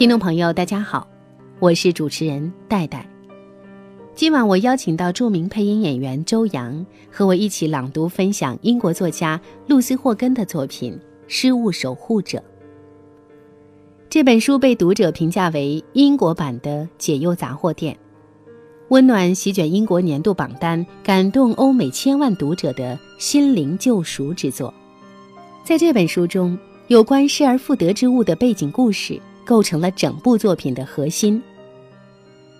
听众朋友，大家好，我是主持人戴戴。今晚我邀请到著名配音演员周洋和我一起朗读分享英国作家露丝·霍根的作品《失物守护者》。这本书被读者评价为英国版的解忧杂货店，温暖席卷英国年度榜单，感动欧美千万读者的心灵救赎之作。在这本书中，有关失而复得之物的背景故事构成了整部作品的核心。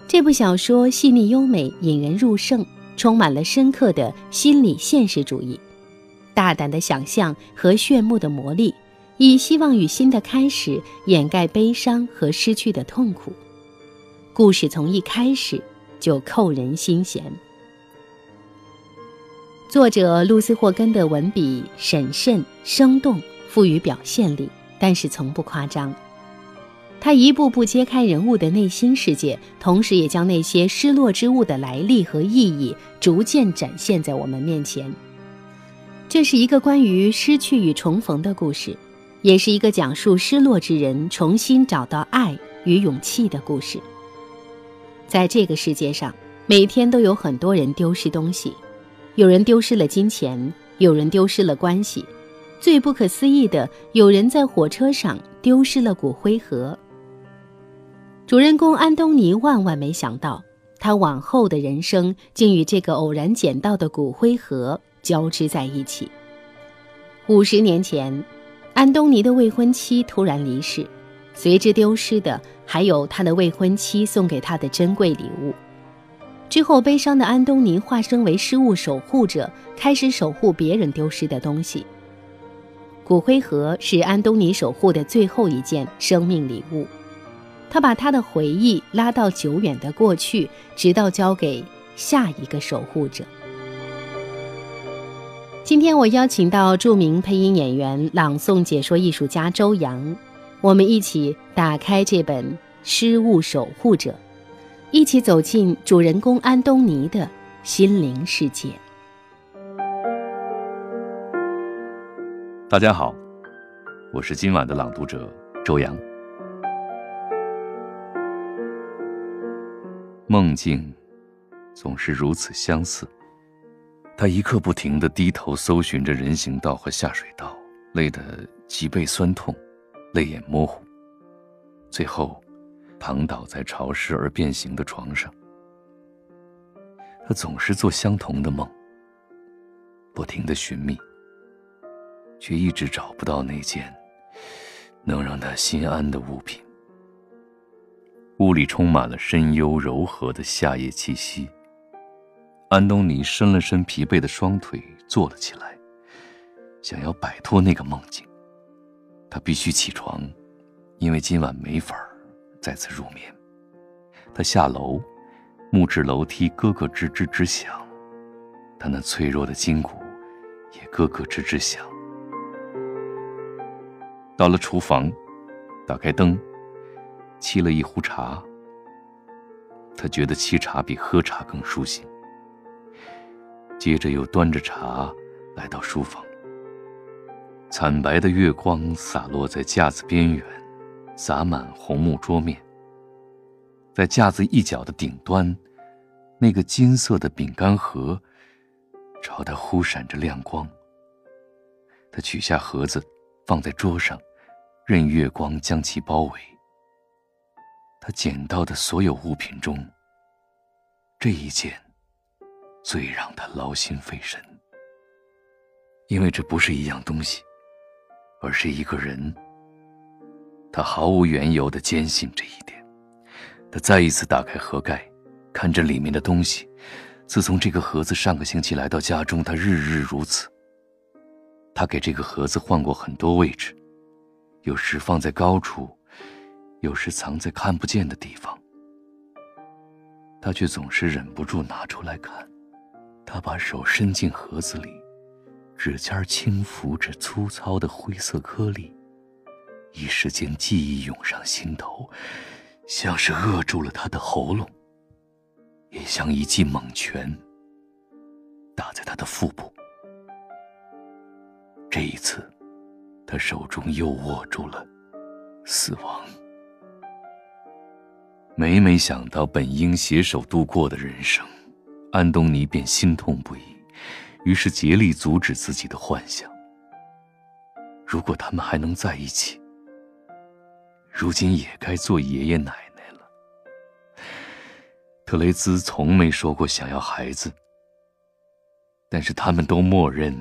这部小说细腻优美，引人入胜，充满了深刻的心理现实主义、大胆的想象和炫目的魔力，以希望与新的开始掩盖悲伤和失去的痛苦。故事从一开始就扣人心弦。作者露丝·霍根的文笔审慎生动，富于表现力，但是从不夸张。他一步步揭开人物的内心世界，同时也将那些失落之物的来历和意义逐渐展现在我们面前。这是一个关于失去与重逢的故事，也是一个讲述失落之人重新找到爱与勇气的故事。在这个世界上，每天都有很多人丢失东西，有人丢失了金钱，有人丢失了关系，最不可思议的，有人在火车上丢失了骨灰盒。主人公安东尼万万没想到，他往后的人生竟与这个偶然捡到的骨灰盒交织在一起。五十年前，安东尼的未婚妻突然离世，随之丢失的还有他的未婚妻送给他的珍贵礼物。之后，悲伤的安东尼化身为失物守护者，开始守护别人丢失的东西。骨灰盒是安东尼守护的最后一件生命礼物。他把他的回忆拉到久远的过去，直到交给下一个守护者。今天我邀请到著名配音演员、朗诵解说艺术家周洋，我们一起打开这本《失物守护者》，一起走进主人公安东尼的心灵世界。大家好，我是今晚的朗读者周洋。梦境总是如此相似。他一刻不停地低头搜寻着人行道和下水道，累得脊背酸痛，泪眼模糊。最后，躺倒在潮湿而变形的床上。他总是做相同的梦，不停地寻觅，却一直找不到那件能让他心安的物品。屋里充满了深幽柔和的夏夜气息。安东尼伸了伸疲惫的双腿，坐了起来，想要摆脱那个梦境。他必须起床，因为今晚没法再次入眠。他下楼，木质楼梯咯咯吱吱直响，他那脆弱的筋骨也咯咯吱吱响。到了厨房，打开灯。沏了一壶茶，他觉得沏茶比喝茶更舒心。接着又端着茶来到书房。惨白的月光洒落在架子边缘，洒满红木桌面。在架子一角的顶端，那个金色的饼干盒朝他忽闪着亮光。他取下盒子，放在桌上，任月光将其包围。他捡到的所有物品中，这一件最让他劳心费神，因为这不是一样东西，而是一个人。他毫无缘由的坚信这一点。他再一次打开盒盖，看着里面的东西。自从这个盒子上个星期来到家中，他日日如此。他给这个盒子换过很多位置，有时放在高处。有时藏在看不见的地方，他却总是忍不住拿出来看。他把手伸进盒子里，指尖轻抚着粗糙的灰色颗粒，一时间记忆涌上心头，像是扼住了他的喉咙，也像一记猛拳打在他的腹部。这一次，他手中又握住了死亡。每每想到本应携手度过的人生，安东尼便心痛不已，于是竭力阻止自己的幻想。如果他们还能在一起，如今也该做爷爷奶奶了。特雷兹从没说过想要孩子，但是他们都默认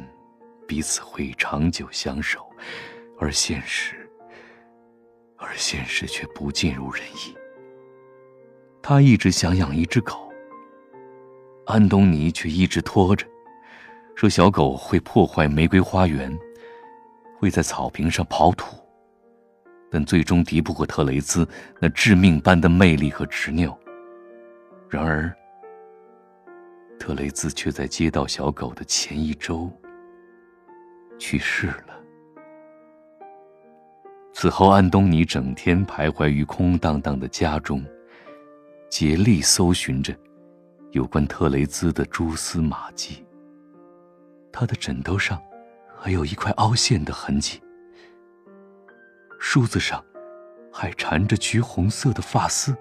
彼此会长久相守，而现实，而现实却不尽如人意。他一直想养一只狗，安东尼却一直拖着，说小狗会破坏玫瑰花园。会在草坪上刨土，但最终敌不过特雷兹那致命般的魅力和执拗。然而，特雷兹却在接到小狗的前一周去世了。此后，安东尼整天徘徊于空荡荡的家中，竭力搜寻着有关特雷兹的蛛丝马迹。他的枕头上。还有一块凹陷的痕迹，梳子上还缠着橘红色的发丝，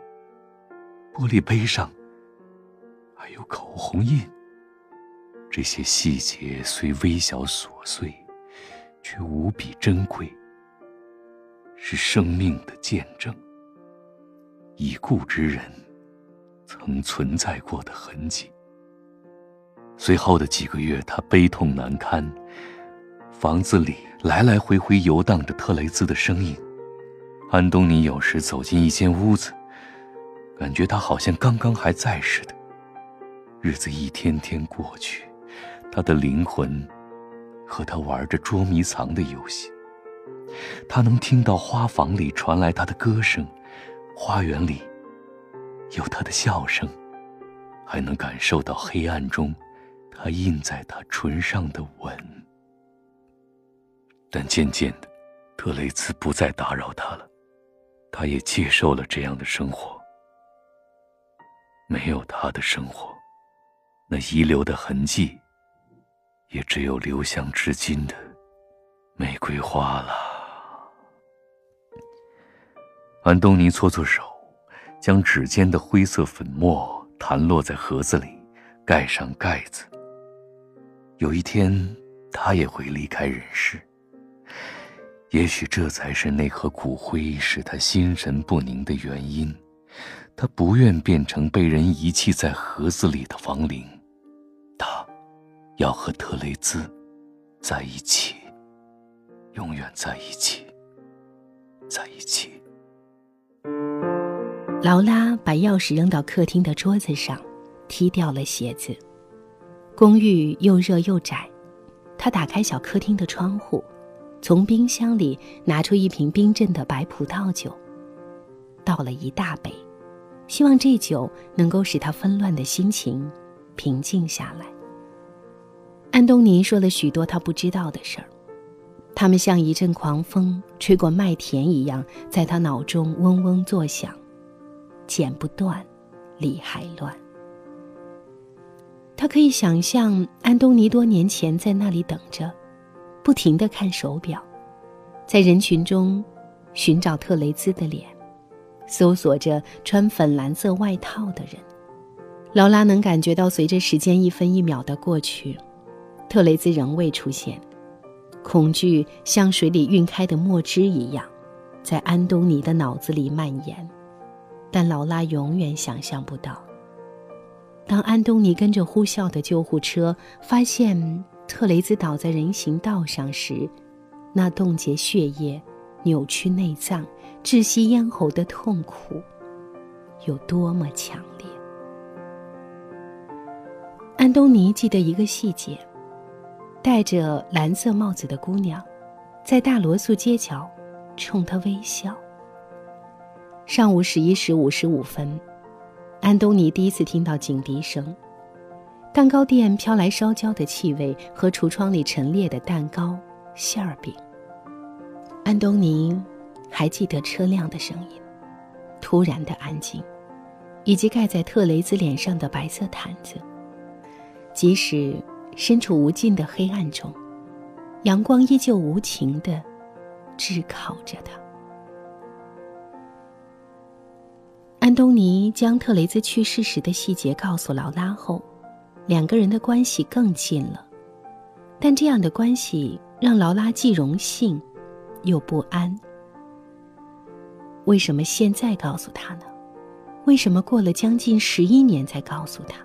玻璃杯上还有口红印。这些细节虽微小琐碎，却无比珍贵，是生命的见证，已故之人曾存在过的痕迹。随后的几个月，他悲痛难堪。房子里来来回回游荡着特雷兹的声音。安东尼有时走进一间屋子，感觉他好像刚刚还在似的。日子一天天过去，他的灵魂和他玩着捉迷藏的游戏。他能听到花房里传来他的歌声，花园里有他的笑声，还能感受到黑暗中他印在他唇上的吻。但渐渐的，特雷兹不再打扰他了，他也接受了这样的生活。没有他的生活，那遗留的痕迹，也只有留香至今的玫瑰花了。安东尼搓搓手，将指尖的灰色粉末弹落在盒子里，盖上盖子。有一天，他也会离开人世。也许这才是那盒骨灰使他心神不宁的原因。他不愿变成被人遗弃在盒子里的亡灵，他要和特雷兹在一起，永远在一起，在一起。劳拉把钥匙扔到客厅的桌子上，踢掉了鞋子。公寓又热又窄，他打开小客厅的窗户。从冰箱里拿出一瓶冰镇的白葡萄酒，倒了一大杯，希望这酒能够使他纷乱的心情平静下来。安东尼说了许多他不知道的事儿，他们像一阵狂风吹过麦田一样，在他脑中嗡嗡作响，剪不断，理还乱。他可以想象安东尼多年前在那里等着。不停地看手表，在人群中寻找特雷兹的脸，搜索着穿粉蓝色外套的人。劳拉能感觉到，随着时间一分一秒的过去，特雷兹仍未出现。恐惧像水里晕开的墨汁一样，在安东尼的脑子里蔓延，但劳拉永远想象不到，当安东尼跟着呼啸的救护车发现。特雷兹倒在人行道上时，那冻结血液、扭曲内脏、窒息咽喉的痛苦有多么强烈？安东尼记得一个细节：戴着蓝色帽子的姑娘，在大罗素街角冲他微笑。上午十一时五十五分，安东尼第一次听到警笛声。蛋糕店飘来烧焦的气味和橱窗里陈列的蛋糕、馅儿饼。安东尼还记得车辆的声音，突然的安静，以及盖在特雷兹脸上的白色毯子。即使身处无尽的黑暗中，阳光依旧无情地炙烤着他。安东尼将特雷兹去世时的细节告诉劳拉后，两个人的关系更近了。但这样的关系让劳拉既荣幸，又不安。为什么现在告诉他呢？为什么过了将近十一年才告诉他？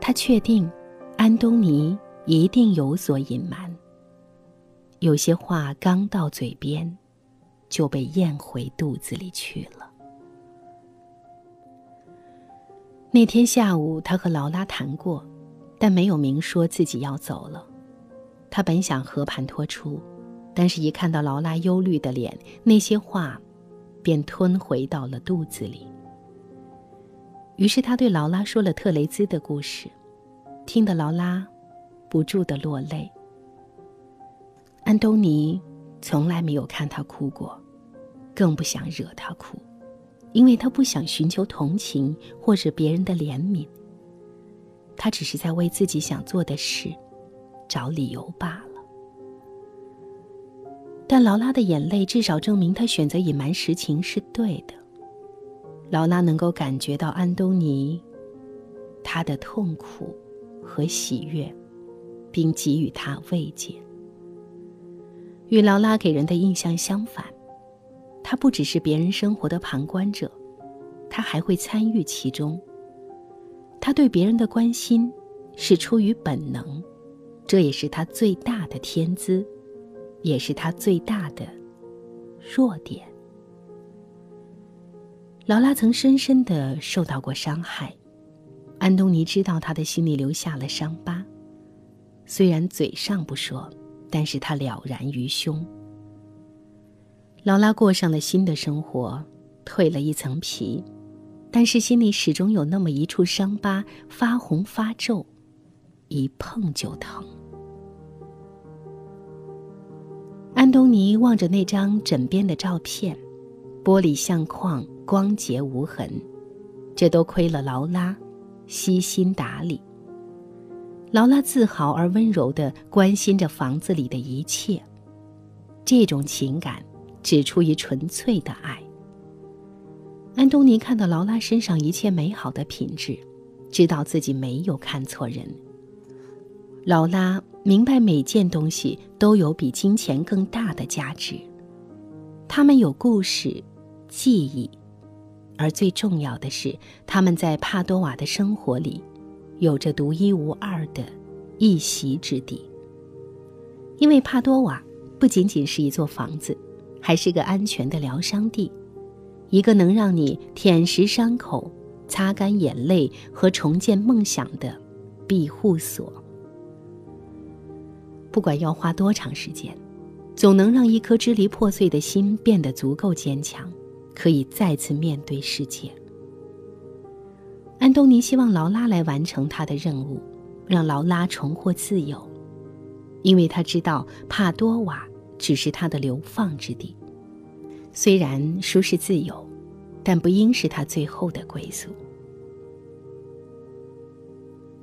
他确定，安东尼一定有所隐瞒。有些话刚到嘴边，就被咽回肚子里去了。那天下午，他和劳拉谈过，但没有明说自己要走了。他本想和盘托出，但是一看到劳拉忧虑的脸，那些话便吞回到了肚子里。于是他对劳拉说了特雷兹的故事，听得劳拉不住的落泪。安东尼从来没有看他哭过，更不想惹他哭，因为他不想寻求同情或者别人的怜悯。他只是在为自己想做的事。找理由罢了，但劳拉的眼泪至少证明他选择隐瞒实情是对的。劳拉能够感觉到安东尼他的痛苦和喜悦，并给予他慰藉。与劳拉给人的印象相反，他不只是别人生活的旁观者，他还会参与其中。他对别人的关心是出于本能。这也是他最大的天资，也是他最大的弱点。劳拉曾深深的受到过伤害，安东尼知道他的心里留下了伤疤，虽然嘴上不说，但是他了然于胸。劳拉过上了新的生活，蜕了一层皮，但是心里始终有那么一处伤疤，发红发皱。一碰就疼。安东尼望着那张枕边的照片，玻璃相框光洁无痕，这都亏了劳拉悉心打理。劳拉自豪而温柔地关心着房子里的一切，这种情感只出于纯粹的爱。安东尼看到劳拉身上一切美好的品质，知道自己没有看错人。劳拉明白，每件东西都有比金钱更大的价值。他们有故事、记忆，而最重要的是，他们在帕多瓦的生活里，有着独一无二的一席之地。因为帕多瓦不仅仅是一座房子，还是个安全的疗伤地，一个能让你舔舐伤口、擦干眼泪和重建梦想的庇护所。不管要花多长时间，总能让一颗支离破碎的心变得足够坚强，可以再次面对世界。安东尼希望劳拉来完成他的任务，让劳拉重获自由，因为他知道帕多瓦只是他的流放之地，虽然舒适自由，但不应是他最后的归宿。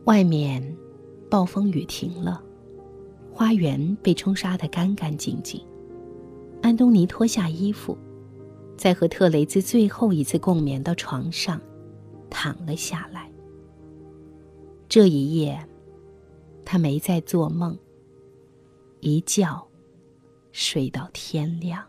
外面，暴风雨停了。花园被冲刷得干干净净。安东尼脱下衣服，在和特雷兹最后一次共眠的床上躺了下来。这一夜，他没再做梦，一觉睡到天亮。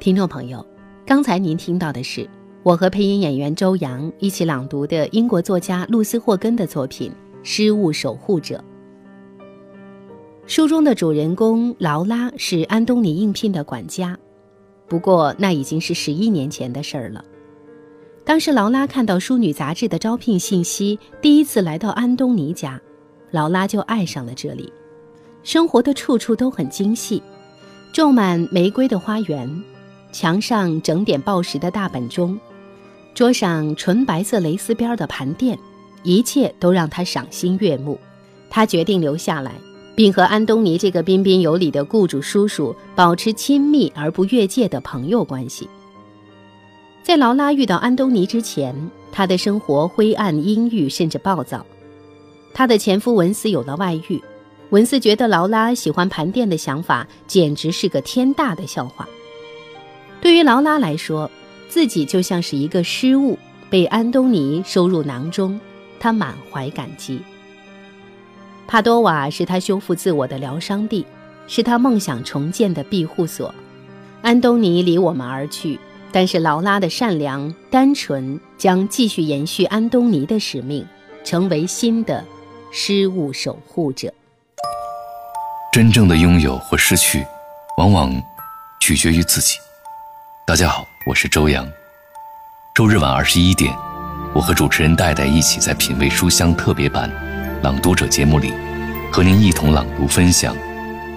听众朋友，刚才您听到的是。我和配音演员周洋一起朗读的英国作家露丝·霍根的作品《失物守护者》。书中的主人公劳拉是安东尼应聘的管家，不过那已经是十一年前的事儿了。当时劳拉看到《淑女》杂志的招聘信息，第一次来到安东尼家，劳拉就爱上了这里。生活的处处都很精细，种满玫瑰的花园，墙上整点报时的大本钟。桌上纯白色蕾丝边的盘垫，一切都让她赏心悦目。他决定留下来，并和安东尼这个彬彬有礼的雇主叔叔保持亲密而不越界的朋友关系。在劳拉遇到安东尼之前，她的生活灰暗、阴郁，甚至暴躁。她的前夫文斯有了外遇，文斯觉得劳拉喜欢盘店的想法简直是个天大的笑话。对于劳拉来说，自己就像是一个失误，被安东尼收入囊中，他满怀感激。帕多瓦是他修复自我的疗伤地，是他梦想重建的庇护所。安东尼离我们而去，但是劳拉的善良、单纯将继续延续安东尼的使命，成为新的失物守护者。真正的拥有或失去，往往取决于自己。大家好，我是周洋。周日晚二十一点，我和主持人戴戴一起在品味书香特别版《朗读者》节目里，和您一同朗读分享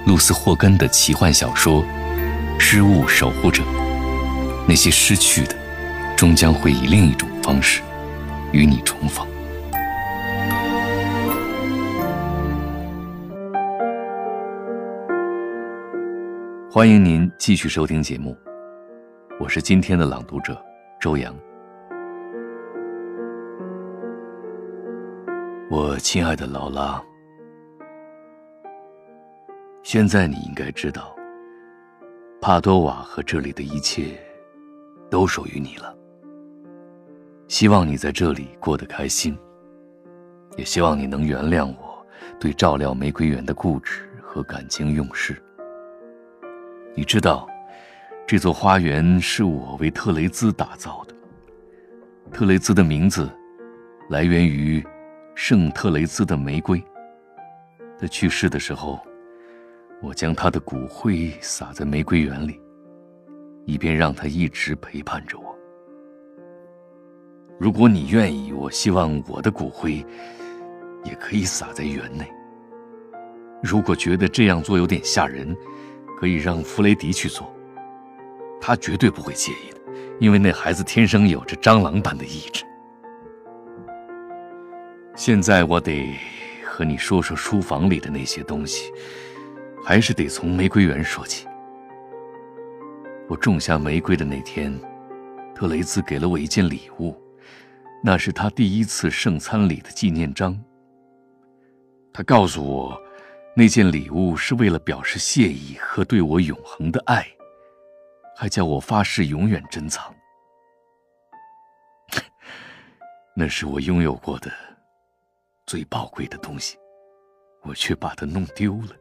露丝·霍根的奇幻小说。失物守护者，那些失去的，终将会以另一种方式与你重逢。欢迎您继续收听节目，我是今天的朗读者周洋。我亲爱的劳拉，现在你应该知道。帕多瓦和这里的一切，都属于你了。希望你在这里过得开心，也希望你能原谅我对照料玫瑰园的固执和感情用事。你知道，这座花园是我为特雷兹打造的。特雷兹的名字，来源于圣特雷兹的玫瑰。他去世的时候。我将他的骨灰撒在玫瑰园里，以便让他一直陪伴着我。如果你愿意，我希望我的骨灰也可以撒在园内。如果觉得这样做有点吓人，可以让弗雷迪去做，他绝对不会介意的，因为那孩子天生有着蟑螂般的意志。现在我得和你说说书房里的那些东西。还是得从玫瑰园说起。我种下玫瑰的那天，特雷兹给了我一件礼物，那是他第一次圣餐礼的纪念章。他告诉我，那件礼物是为了表示谢意和对我永恒的爱，还叫我发誓永远珍藏。那是我拥有过的最宝贵的东西，我却把它弄丢了。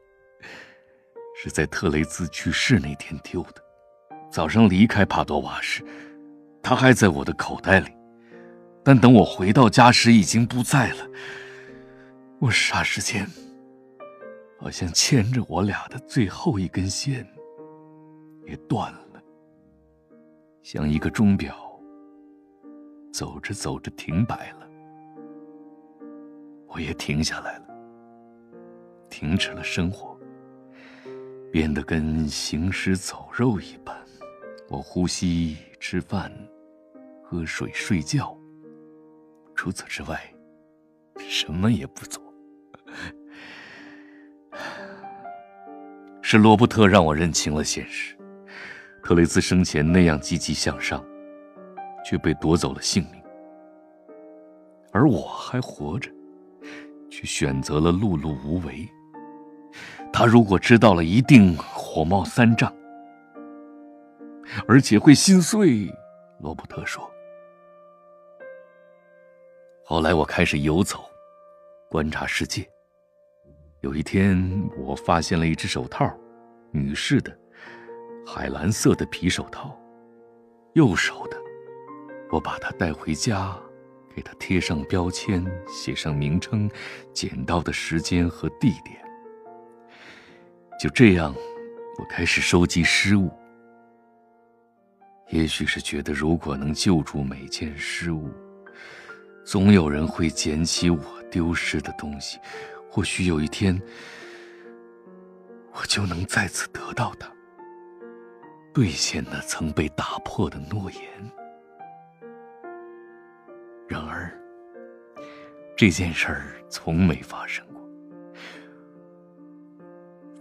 是在特雷兹去世那天丢的。早上离开帕多瓦时，他还在我的口袋里，但等我回到家时已经不在了。我霎时间，好像牵着我俩的最后一根线也断了，像一个钟表，走着走着停摆了。我也停下来了，停止了生活。变得跟行尸走肉一般，我呼吸、吃饭、喝水、睡觉，除此之外，什么也不做。是罗伯特让我认清了现实，特雷斯生前那样积极向上，却被夺走了性命，而我还活着，却选择了碌碌无为。他如果知道了，一定火冒三丈，而且会心碎。罗伯特说。后来我开始游走，观察世界。有一天，我发现了一只手套，女士的，海蓝色的皮手套，右手的。我把它带回家，给它贴上标签，写上名称、捡到的时间和地点。就这样，我开始收集失物。也许是觉得，如果能救助每件失物，总有人会捡起我丢失的东西。或许有一天，我就能再次得到它，兑现那曾被打破的诺言。然而，这件事儿从没发生过。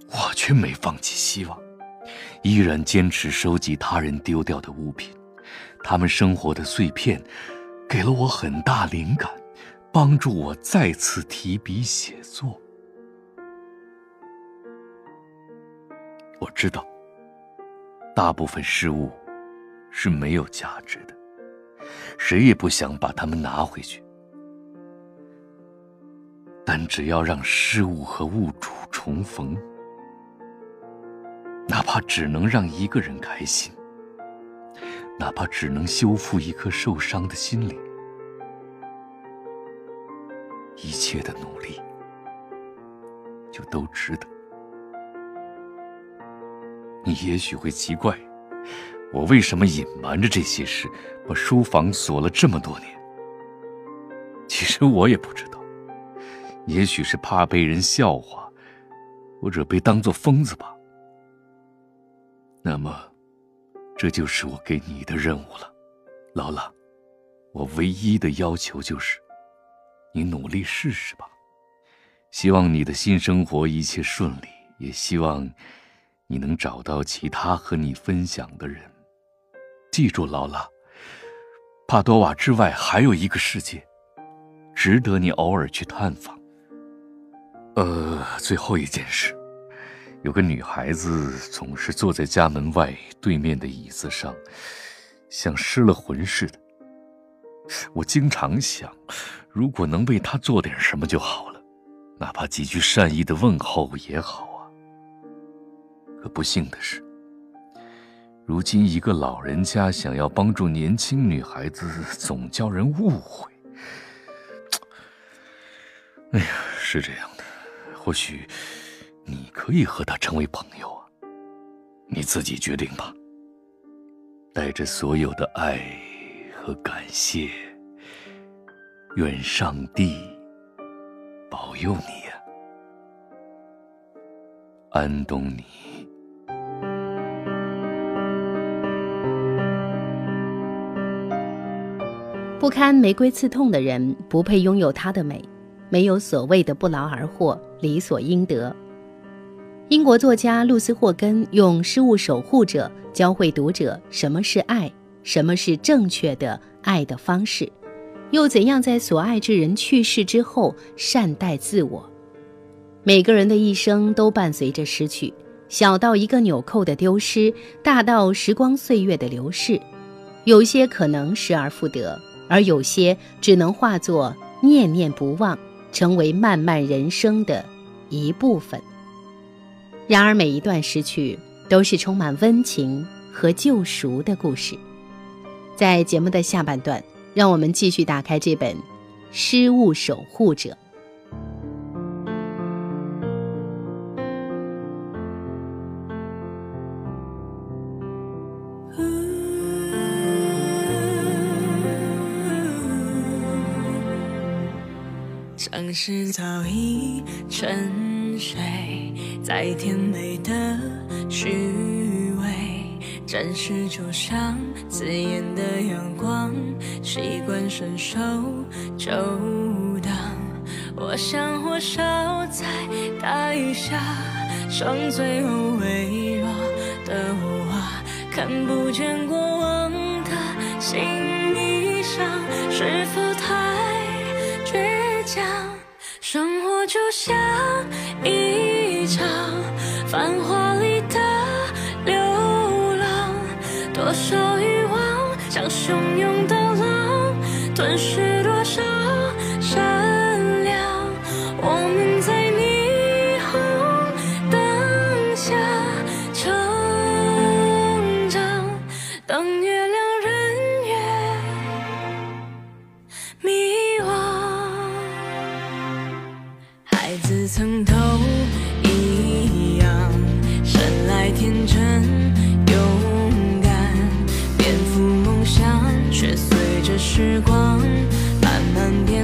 我却没放弃希望，依然坚持收集他人丢掉的物品，他们生活的碎片，给了我很大灵感，帮助我再次提笔写作。我知道，大部分事物是没有价值的，谁也不想把它们拿回去。但只要让事物和物主重逢，他只能让一个人开心，哪怕只能修复一颗受伤的心灵，一切的努力就都值得。你也许会奇怪，我为什么隐瞒着这些事，把书房锁了这么多年？其实我也不知道。也许是怕被人笑话，或者被当作疯子吧。那么，这就是我给你的任务了，劳拉。我唯一的要求就是，你努力试试吧。希望你的新生活一切顺利，也希望你能找到其他和你分享的人。记住，劳拉，帕多瓦之外还有一个世界，值得你偶尔去探访。呃，最后一件事，有个女孩子总是坐在家门外对面的椅子上，像失了魂似的。我经常想，如果能为她做点什么就好了，哪怕几句善意的问候也好啊。可不幸的是，如今一个老人家想要帮助年轻女孩子，总叫人误会。哎呀，是这样的。或许你可以和他成为朋友啊，你自己决定吧。带着所有的爱和感谢，愿上帝保佑你呀，安东尼。不堪玫瑰刺痛的人，不配拥有她的美。没有所谓的不劳而获、理所应得。英国作家露丝·霍根用《失物守护者》教会读者什么是爱，什么是正确的爱的方式，又怎样在所爱之人去世之后善待自我。每个人的一生都伴随着失去，小到一个纽扣的丢失，大到时光岁月的流逝。有些可能失而复得，而有些只能化作念念不忘。成为漫漫人生的一部分。然而，每一段失去都是充满温情和救赎的故事。在节目的下半段，让我们继续打开这本《失物守护者》。城市早已沉谁在甜美的虚伪，暂时就像刺眼的阳光，习惯伸手就挡。我像火烧在大雨下，剩最后微弱的我啊，看不见过往的心生活就像一场繁华里的流浪，多少欲望像汹涌的浪，吞噬孩子曾都一样，生来天真勇敢，颠覆梦想，却随着时光慢慢变